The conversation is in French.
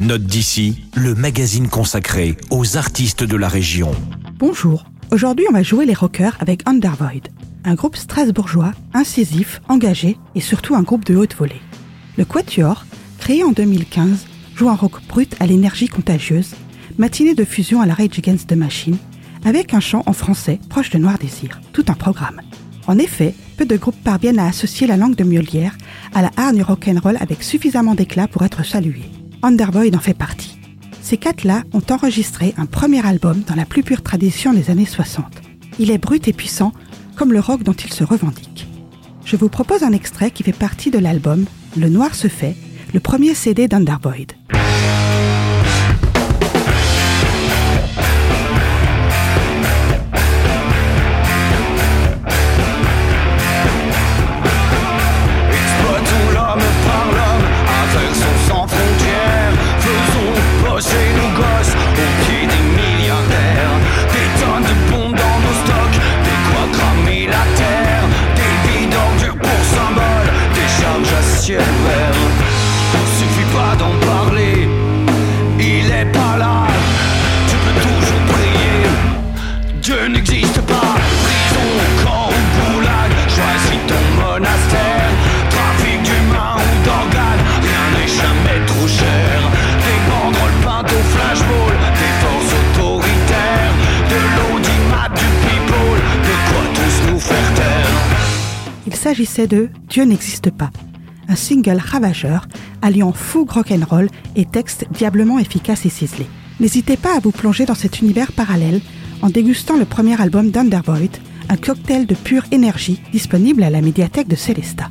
Note d'ici, le magazine consacré aux artistes de la région. Bonjour, aujourd'hui on va jouer les rockers avec Undervoid, un groupe strasbourgeois, incisif, engagé et surtout un groupe de haute volée. Le Quatuor, créé en 2015, joue un rock brut à l'énergie contagieuse, matinée de fusion à la Rage Against the Machine, avec un chant en français proche de Noir Désir, tout un programme. En effet, peu de groupes parviennent à associer la langue de Molière à la hargne rock'n'roll avec suffisamment d'éclat pour être salués. Underboy en fait partie. Ces quatre-là ont enregistré un premier album dans la plus pure tradition des années 60. Il est brut et puissant, comme le rock dont ils se revendiquent. Je vous propose un extrait qui fait partie de l'album Le Noir se fait, le premier CD d'Underboyd. S'agissait de Dieu n'existe pas, un single ravageur alliant fou rock'n'roll et texte diablement efficace et ciselé. N'hésitez pas à vous plonger dans cet univers parallèle en dégustant le premier album d'Undervoid, un cocktail de pure énergie disponible à la médiathèque de Célesta.